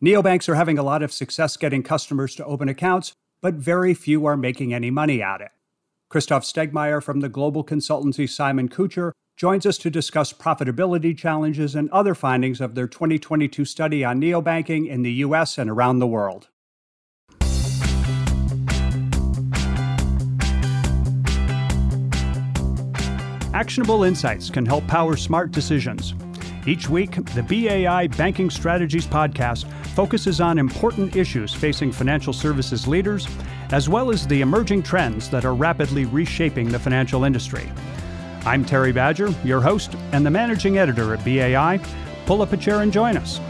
Neobanks are having a lot of success getting customers to open accounts, but very few are making any money at it. Christoph Stegmaier from the global consultancy Simon Kucher joins us to discuss profitability challenges and other findings of their 2022 study on neobanking in the US and around the world. Actionable insights can help power smart decisions. Each week, the BAI Banking Strategies podcast focuses on important issues facing financial services leaders, as well as the emerging trends that are rapidly reshaping the financial industry. I'm Terry Badger, your host and the managing editor at BAI. Pull up a chair and join us.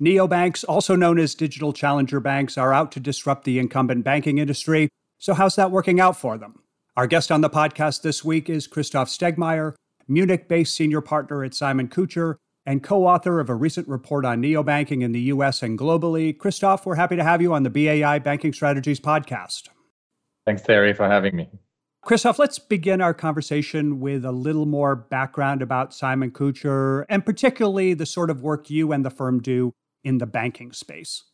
Neobanks, also known as digital challenger banks, are out to disrupt the incumbent banking industry so, how's that working out for them? Our guest on the podcast this week is Christoph Stegmaier, Munich based senior partner at Simon Kucher and co author of a recent report on neobanking in the US and globally. Christoph, we're happy to have you on the BAI Banking Strategies podcast. Thanks, Terry, for having me. Christoph, let's begin our conversation with a little more background about Simon Kucher and particularly the sort of work you and the firm do in the banking space.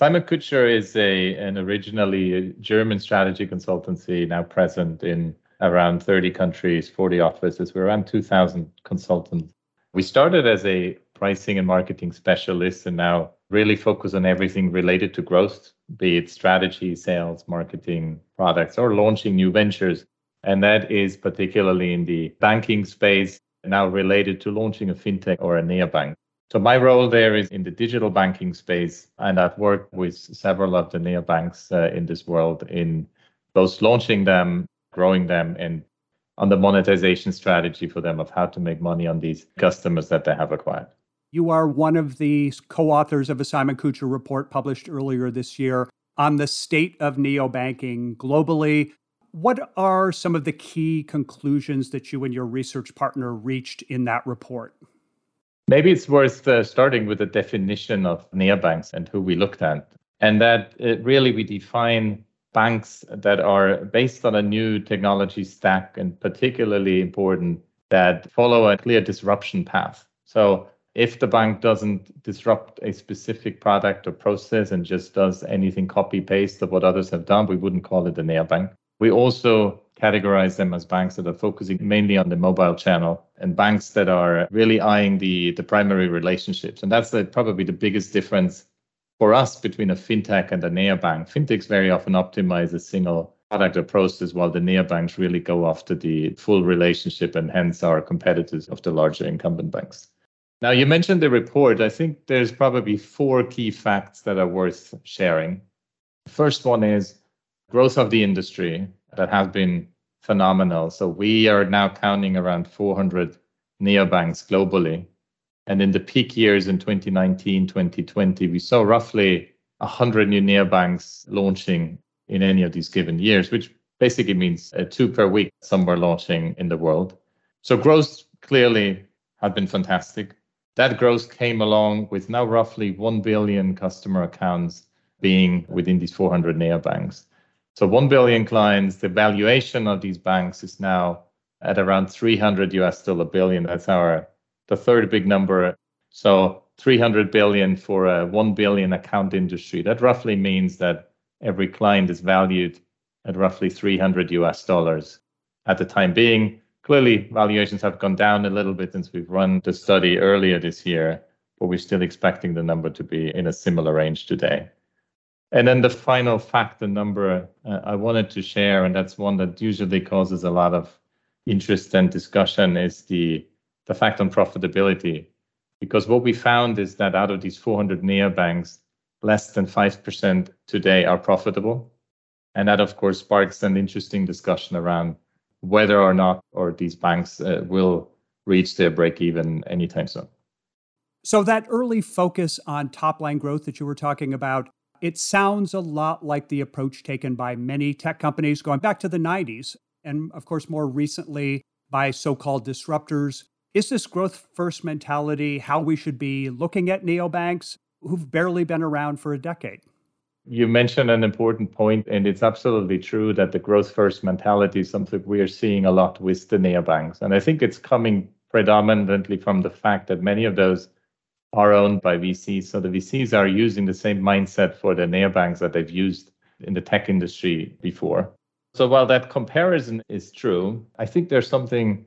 Simon Kucher is a an originally German strategy consultancy now present in around 30 countries, 40 offices. We're around 2,000 consultants. We started as a pricing and marketing specialist and now really focus on everything related to growth, be it strategy, sales, marketing, products, or launching new ventures. And that is particularly in the banking space, now related to launching a fintech or a neobank. So my role there is in the digital banking space, and I've worked with several of the neobanks uh, in this world in both launching them, growing them, and on the monetization strategy for them of how to make money on these customers that they have acquired. You are one of the co-authors of a Simon Kucher report published earlier this year on the state of neobanking globally. What are some of the key conclusions that you and your research partner reached in that report? Maybe it's worth uh, starting with the definition of neobanks and who we looked at. And that uh, really we define banks that are based on a new technology stack and particularly important that follow a clear disruption path. So if the bank doesn't disrupt a specific product or process and just does anything copy paste of what others have done, we wouldn't call it a neobank. We also categorize them as banks that are focusing mainly on the mobile channel and banks that are really eyeing the, the primary relationships. And that's the, probably the biggest difference for us between a fintech and a neobank. Fintechs very often optimize a single product or process, while the neobanks really go after the full relationship and hence are competitors of the larger incumbent banks. Now, you mentioned the report. I think there's probably four key facts that are worth sharing. First one is growth of the industry that has been phenomenal. So we are now counting around 400 neobanks globally. And in the peak years in 2019, 2020, we saw roughly 100 new neobanks launching in any of these given years, which basically means uh, two per week, somewhere launching in the world. So growth clearly had been fantastic. That growth came along with now roughly 1 billion customer accounts being within these 400 neobanks. So 1 billion clients, the valuation of these banks is now at around 300 US dollar billion. That's our the third big number. So 300 billion for a 1 billion account industry. That roughly means that every client is valued at roughly 300 US dollars at the time being. Clearly, valuations have gone down a little bit since we've run the study earlier this year, but we're still expecting the number to be in a similar range today. And then the final fact and number uh, I wanted to share, and that's one that usually causes a lot of interest and discussion, is the the fact on profitability. Because what we found is that out of these 400 neobanks, less than 5% today are profitable. And that, of course, sparks an interesting discussion around whether or not or these banks uh, will reach their break even anytime soon. So, that early focus on top line growth that you were talking about, it sounds a lot like the approach taken by many tech companies going back to the 90s, and of course, more recently by so called disruptors. Is this growth first mentality how we should be looking at neobanks who've barely been around for a decade? You mentioned an important point, and it's absolutely true that the growth first mentality is something we are seeing a lot with the neobanks. And I think it's coming predominantly from the fact that many of those are owned by VCs. So the VCs are using the same mindset for the neobanks that they've used in the tech industry before. So while that comparison is true, I think there's something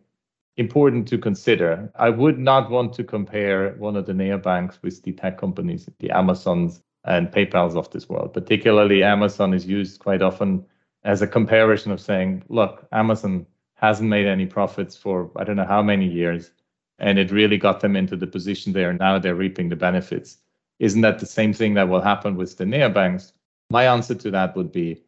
important to consider. I would not want to compare one of the neobanks with the tech companies, the Amazons and PayPal's of this world. Particularly, Amazon is used quite often as a comparison of saying, look, Amazon hasn't made any profits for I don't know how many years, and it really got them into the position they are now. They're reaping the benefits. Isn't that the same thing that will happen with the neobanks? My answer to that would be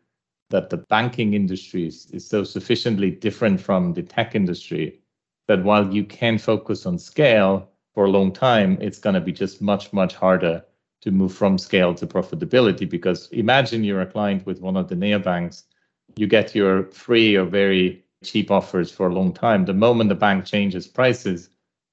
that the banking industry is, so sufficiently different from the tech industry that while you can focus on scale for a long time, it's going to be just much, much harder to move from scale to profitability. Because imagine you're a client with one of the neobanks, you get your free or very cheap offers for a long time. The moment the bank changes prices,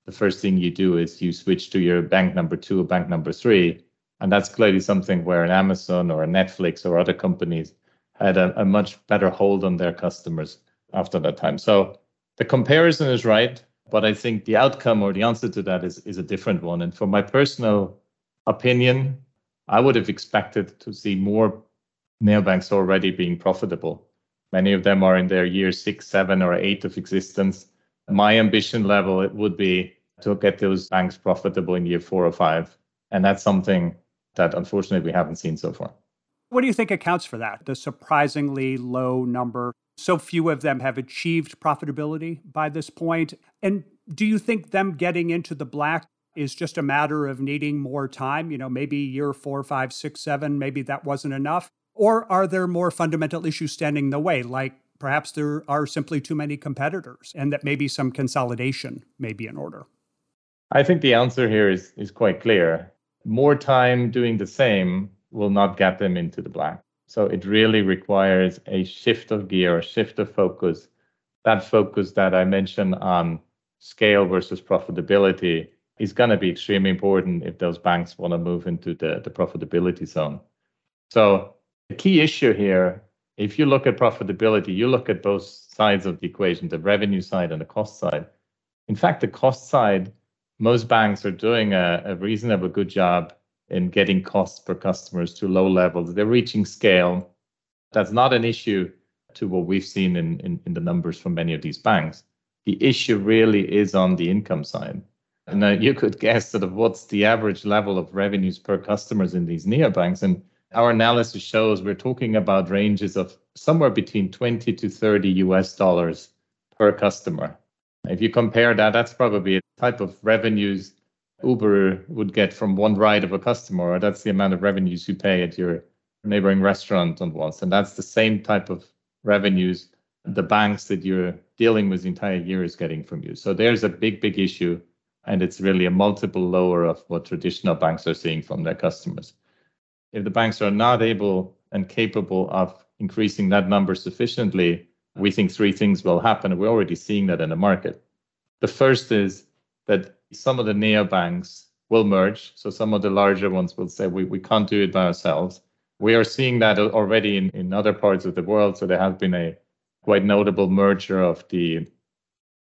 the first thing you do is you switch to your bank number two or bank number three. And that's clearly something where an Amazon or a Netflix or other companies had a, a much better hold on their customers after that time. So the comparison is right, but I think the outcome or the answer to that is, is a different one. And for my personal opinion, I would have expected to see more neobanks already being profitable. Many of them are in their year six, seven, or eight of existence. My ambition level it would be to get those banks profitable in year four or five. And that's something that unfortunately we haven't seen so far. What do you think accounts for that? The surprisingly low number. So few of them have achieved profitability by this point. And do you think them getting into the black is just a matter of needing more time? You know, maybe year four, five, six, seven, maybe that wasn't enough? Or are there more fundamental issues standing in the way, like perhaps there are simply too many competitors and that maybe some consolidation may be in order? I think the answer here is, is quite clear. More time doing the same will not get them into the black. So it really requires a shift of gear, a shift of focus. That focus that I mentioned on scale versus profitability is going to be extremely important if those banks want to move into the, the profitability zone. So the key issue here, if you look at profitability, you look at both sides of the equation, the revenue side and the cost side. In fact, the cost side, most banks are doing a, a reasonable good job in getting costs per customers to low levels. They're reaching scale. That's not an issue to what we've seen in, in, in the numbers from many of these banks. The issue really is on the income side. And uh, you could guess sort of what's the average level of revenues per customers in these neobanks. And our analysis shows we're talking about ranges of somewhere between 20 to 30 US dollars per customer. If you compare that, that's probably a type of revenues Uber would get from one ride of a customer, or that's the amount of revenues you pay at your neighboring restaurant on once. And that's the same type of revenues the banks that you're dealing with the entire year is getting from you. So there's a big, big issue. And it's really a multiple lower of what traditional banks are seeing from their customers. If the banks are not able and capable of increasing that number sufficiently, we think three things will happen. We're already seeing that in the market. The first is that some of the neobanks will merge. So some of the larger ones will say, we, we can't do it by ourselves. We are seeing that already in, in other parts of the world. So there has been a quite notable merger of the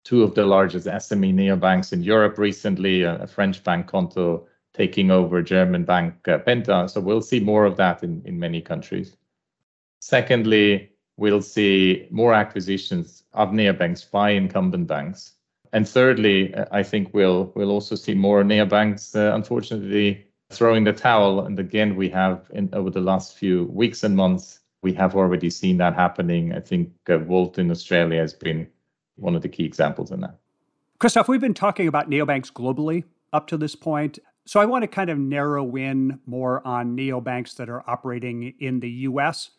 two of the largest SME neobanks in Europe recently, a, a French bank Qonto taking over German bank uh, Penta. So we'll see more of that in, in many countries. Secondly, we'll see more acquisitions of neobanks by incumbent banks. And thirdly, I think we'll we'll also see more neobanks, uh, unfortunately, throwing the towel. And again, we have in over the last few weeks and months, we have already seen that happening. I think uh, Volt in Australia has been one of the key examples in that. Christoph, we've been talking about neobanks globally up to this point. So I want to kind of narrow in more on neobanks that are operating in the US.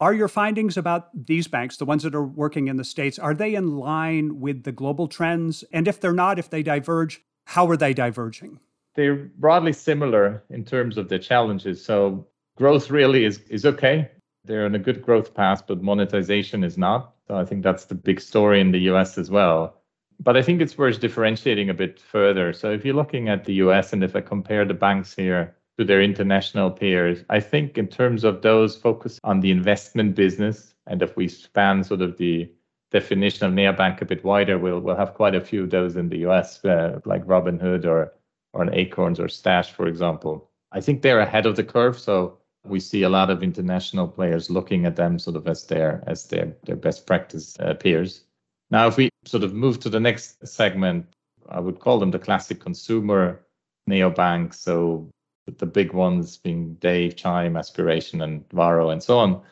Are your findings about these banks, the ones that are working in the States, are they in line with the global trends? And if they're not, if they diverge, how are they diverging? They're broadly similar in terms of the challenges. So growth really is, is okay. They're on a good growth path, but monetization is not. So I think that's the big story in the US as well. But I think it's worth differentiating a bit further. So if you're looking at the US and if I compare the banks here, to their international peers. I think in terms of those focused on the investment business, and if we span sort of the definition of neobank a bit wider, we'll we'll have quite a few of those in the US, uh, like Robinhood or or an Acorns or Stash, for example. I think they're ahead of the curve, so we see a lot of international players looking at them sort of as their as their their best practice uh, peers. Now, if we sort of move to the next segment, I would call them the classic consumer neobanks. So the big ones being Dave, Chime, Aspiration, and Varo, and so on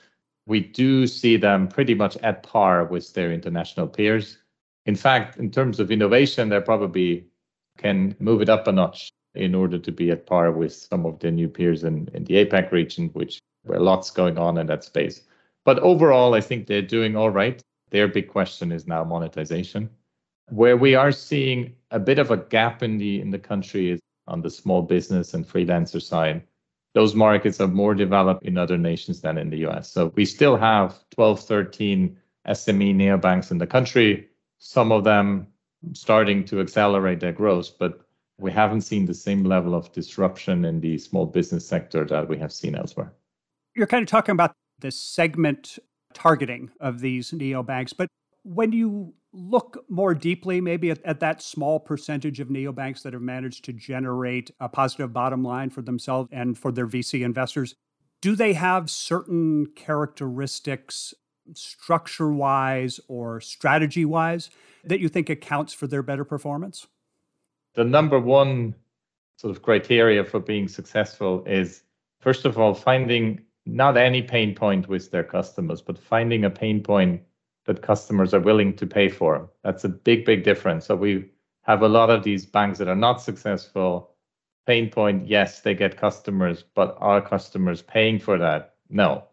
we do see them pretty much at par with their international peers. In fact, in terms of innovation, they probably can move it up a notch in order to be at par with some of the new peers in, in the APAC region, which where lots going on in that space. But overall, I think they're doing all right. Their big question is now monetization. Where we are seeing a bit of a gap in the in the country is on the small business and freelancer side those markets are more developed in other nations than in the US. So we still have 12, 13 SME neobanks in the country, some of them starting to accelerate their growth, but we haven't seen the same level of disruption in the small business sector that we have seen elsewhere. You're kind of talking about the segment targeting of these neobanks, but when you look more deeply, maybe at, at, that small percentage of neobanks that have managed to generate a positive bottom line for themselves and for their VC investors, do they have certain characteristics, structure wise or strategy wise, that you think accounts for their better performance? The number one sort of criteria for being successful is, first of all, finding not any pain point with their customers, but finding a pain point that customers are willing to pay for. That's a big, big difference. So we have a lot of these banks that are not successful. Pain point, yes, they get customers, but are customers paying for that? No.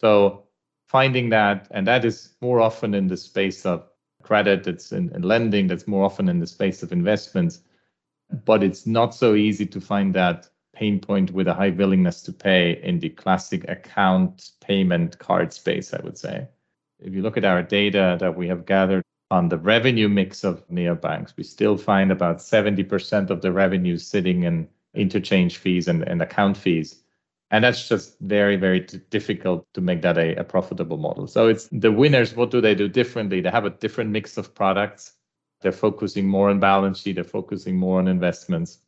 So finding that, and that is more often in the space of credit, it's in, in lending, that's more often in the space of investments. But it's not so easy to find that pain point with a high willingness to pay in the classic account payment card space, I would say if you look at our data that we have gathered on the revenue mix of neobanks, we still find about 70% of the revenue sitting in interchange fees and, and account fees. And that's just very, very t- difficult to make that a, a profitable model. So it's the winners, what do they do differently? They have a different mix of products. They're focusing more on balance sheet, they're focusing more on investments.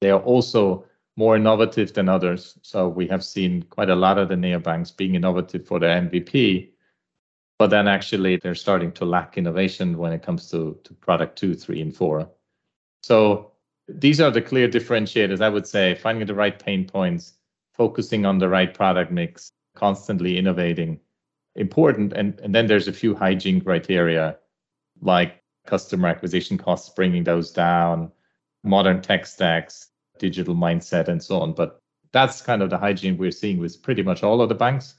They are also more innovative than others. So we have seen quite a lot of the neobanks being innovative for their MVP but then actually they're starting to lack innovation when it comes to, to product two, three, and four. So these are the clear differentiators, I would say, finding the right pain points, focusing on the right product mix, constantly innovating, important. And, and then there's a few hygiene criteria like customer acquisition costs, bringing those down, modern tech stacks, digital mindset, and so on. But that's kind of the hygiene we're seeing with pretty much all of the banks.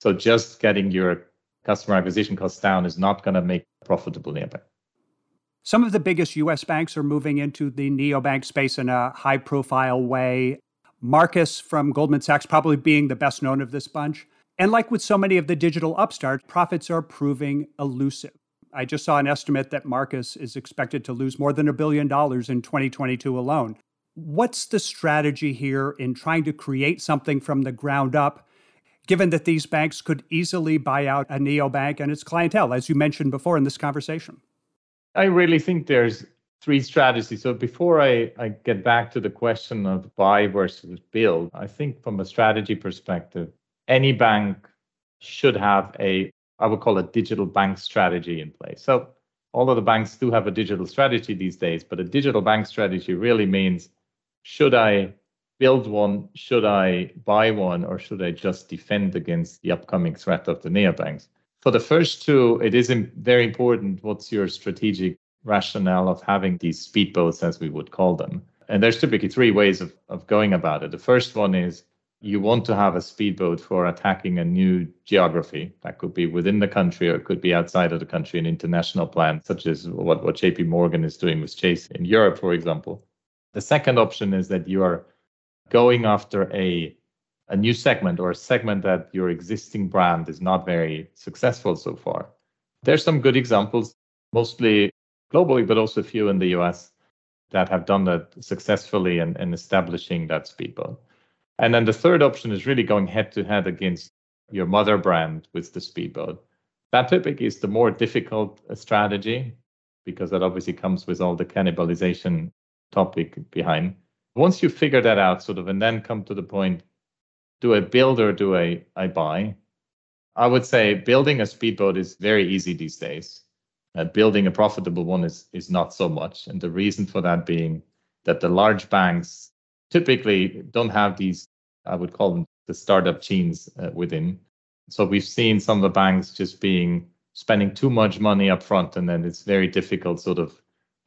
So just getting your customer acquisition costs down is not going to make profitable neobank. Some of the biggest US banks are moving into the neobank space in a high profile way. Marcus from Goldman Sachs probably being the best known of this bunch. And like with so many of the digital upstarts, profits are proving elusive. I just saw an estimate that Marcus is expected to lose more than a billion dollars in 2022 alone. What's the strategy here in trying to create something from the ground up given that these banks could easily buy out a neobank and its clientele, as you mentioned before in this conversation? I really think there's three strategies. So before I, I get back to the question of buy versus build, I think from a strategy perspective, any bank should have a, I would call a digital bank strategy in place. So all of the banks do have a digital strategy these days, but a digital bank strategy really means should I build one? Should I buy one, or should I just defend against the upcoming threat of the neobanks? For the first two, it is very important what's your strategic rationale of having these speedboats, as we would call them. And there's typically three ways of, of going about it. The first one is you want to have a speedboat for attacking a new geography. That could be within the country or it could be outside of the country, an international plan, such as what, what JP Morgan is doing with Chase in Europe, for example. The second option is that you are going after a a new segment or a segment that your existing brand is not very successful so far. There's some good examples, mostly globally, but also a few in the US that have done that successfully and, and establishing that speedboat. And then the third option is really going head to head against your mother brand with the speedboat. That typically is the more difficult uh, strategy because that obviously comes with all the cannibalization topic behind. Once you figure that out, sort of, and then come to the point do I build or do I, I buy? I would say building a speedboat is very easy these days. Uh, building a profitable one is, is not so much. And the reason for that being that the large banks typically don't have these, I would call them the startup genes uh, within. So we've seen some of the banks just being spending too much money up front, and then it's very difficult sort of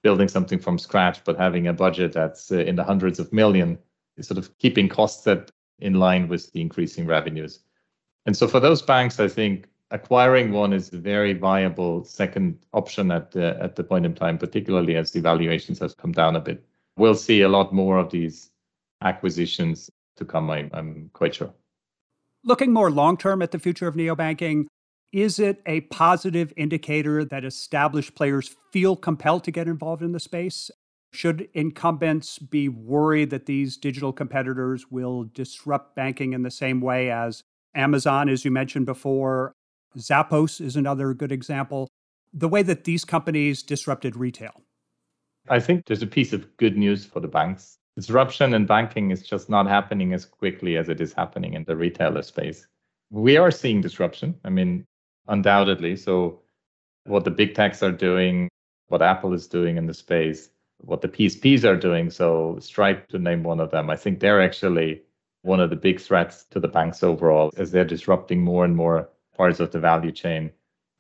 building something from scratch, but having a budget that's uh, in the hundreds of million, is sort of keeping costs that in line with the increasing revenues. And so for those banks, I think acquiring one is a very viable second option at the, at the point in time, particularly as the valuations have come down a bit. We'll see a lot more of these acquisitions to come, I, I'm quite sure. Looking more long term at the future of neobanking, is it a positive indicator that established players feel compelled to get involved in the space? Should incumbents be worried that these digital competitors will disrupt banking in the same way as Amazon, as you mentioned before? Zappos is another good example. The way that these companies disrupted retail. I think there's a piece of good news for the banks. Disruption in banking is just not happening as quickly as it is happening in the retailer space. We are seeing disruption. I mean, undoubtedly. So, what the big techs are doing, what Apple is doing in the space, what the PSPs are doing. So, Stripe, to name one of them, I think they're actually one of the big threats to the banks overall as they're disrupting more and more parts of the value chain.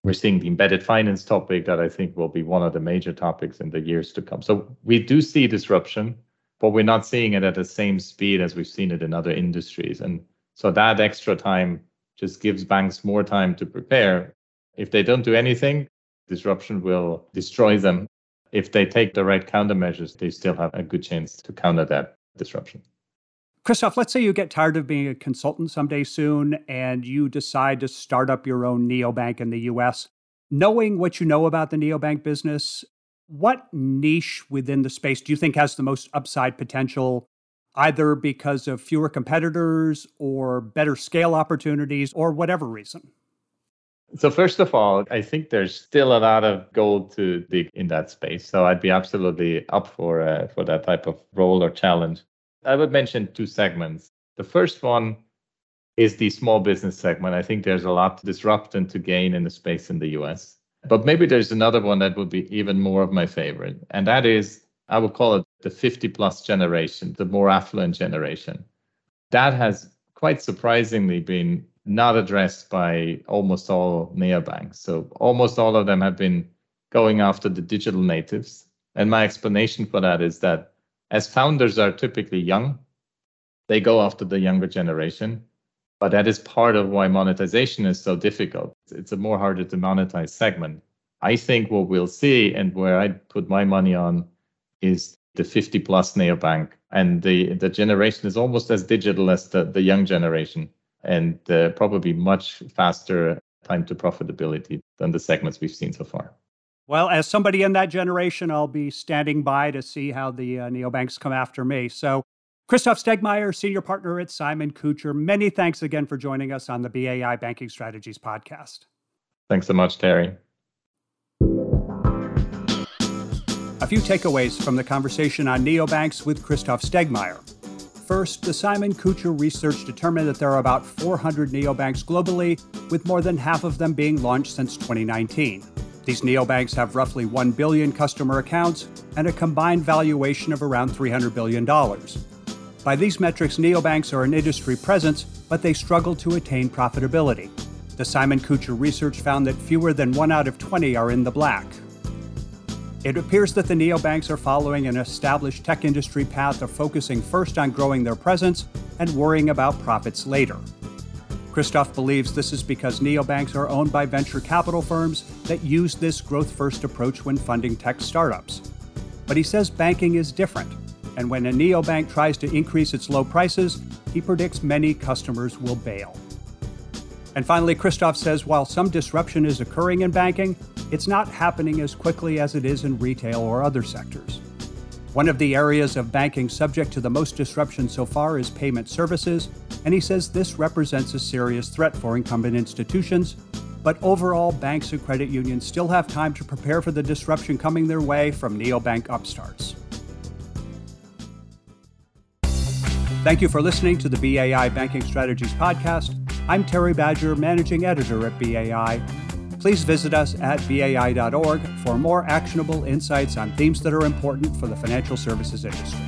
We're seeing the embedded finance topic that I think will be one of the major topics in the years to come. So, we do see disruption, but we're not seeing it at the same speed as we've seen it in other industries. And so, that extra time just gives banks more time to prepare. If they don't do anything, disruption will destroy them. If they take the right countermeasures, they still have a good chance to counter that disruption. Christoph, let's say you get tired of being a consultant someday soon and you decide to start up your own neobank in the US. Knowing what you know about the neobank business, what niche within the space do you think has the most upside potential either because of fewer competitors or better scale opportunities or whatever reason? So first of all, I think there's still a lot of gold to dig in that space. So I'd be absolutely up for uh, for that type of role or challenge. I would mention two segments. The first one is the small business segment. I think there's a lot to disrupt and to gain in the space in the US. But maybe there's another one that would be even more of my favorite, and that is I would call it the 50 plus generation, the more affluent generation. That has quite surprisingly been not addressed by almost all neobanks. So almost all of them have been going after the digital natives. And my explanation for that is that as founders are typically young, they go after the younger generation. But that is part of why monetization is so difficult. It's a more harder to monetize segment. I think what we'll see and where I put my money on is the 50 plus neobank. And the, the generation is almost as digital as the, the young generation and uh, probably much faster time to profitability than the segments we've seen so far. Well, as somebody in that generation, I'll be standing by to see how the uh, neobanks come after me. So, Christoph Stegmaier, senior partner at Simon Kucher, many thanks again for joining us on the BAI Banking Strategies podcast. Thanks so much, Terry. A few takeaways from the conversation on neobanks with Christoph Stegmaier. First, the Simon Kucher research determined that there are about 400 neobanks globally, with more than half of them being launched since 2019. These neobanks have roughly 1 billion customer accounts and a combined valuation of around $300 billion. By these metrics, neobanks are an industry presence, but they struggle to attain profitability. The Simon Kucher research found that fewer than 1 out of 20 are in the black, it appears that the neobanks are following an established tech industry path of focusing first on growing their presence and worrying about profits later. Christoph believes this is because neobanks are owned by venture capital firms that use this growth first approach when funding tech startups. But he says banking is different, and when a neobank tries to increase its low prices, he predicts many customers will bail. And finally, Christoph says while some disruption is occurring in banking, it's not happening as quickly as it is in retail or other sectors. One of the areas of banking subject to the most disruption so far is payment services, and he says this represents a serious threat for incumbent institutions, but overall, banks and credit unions still have time to prepare for the disruption coming their way from neobank upstarts. Thank you for listening to the BAI Banking Strategies Podcast. I'm Terry Badger, Managing Editor at BAI. Please visit us at bai.org for more actionable insights on themes that are important for the financial services industry.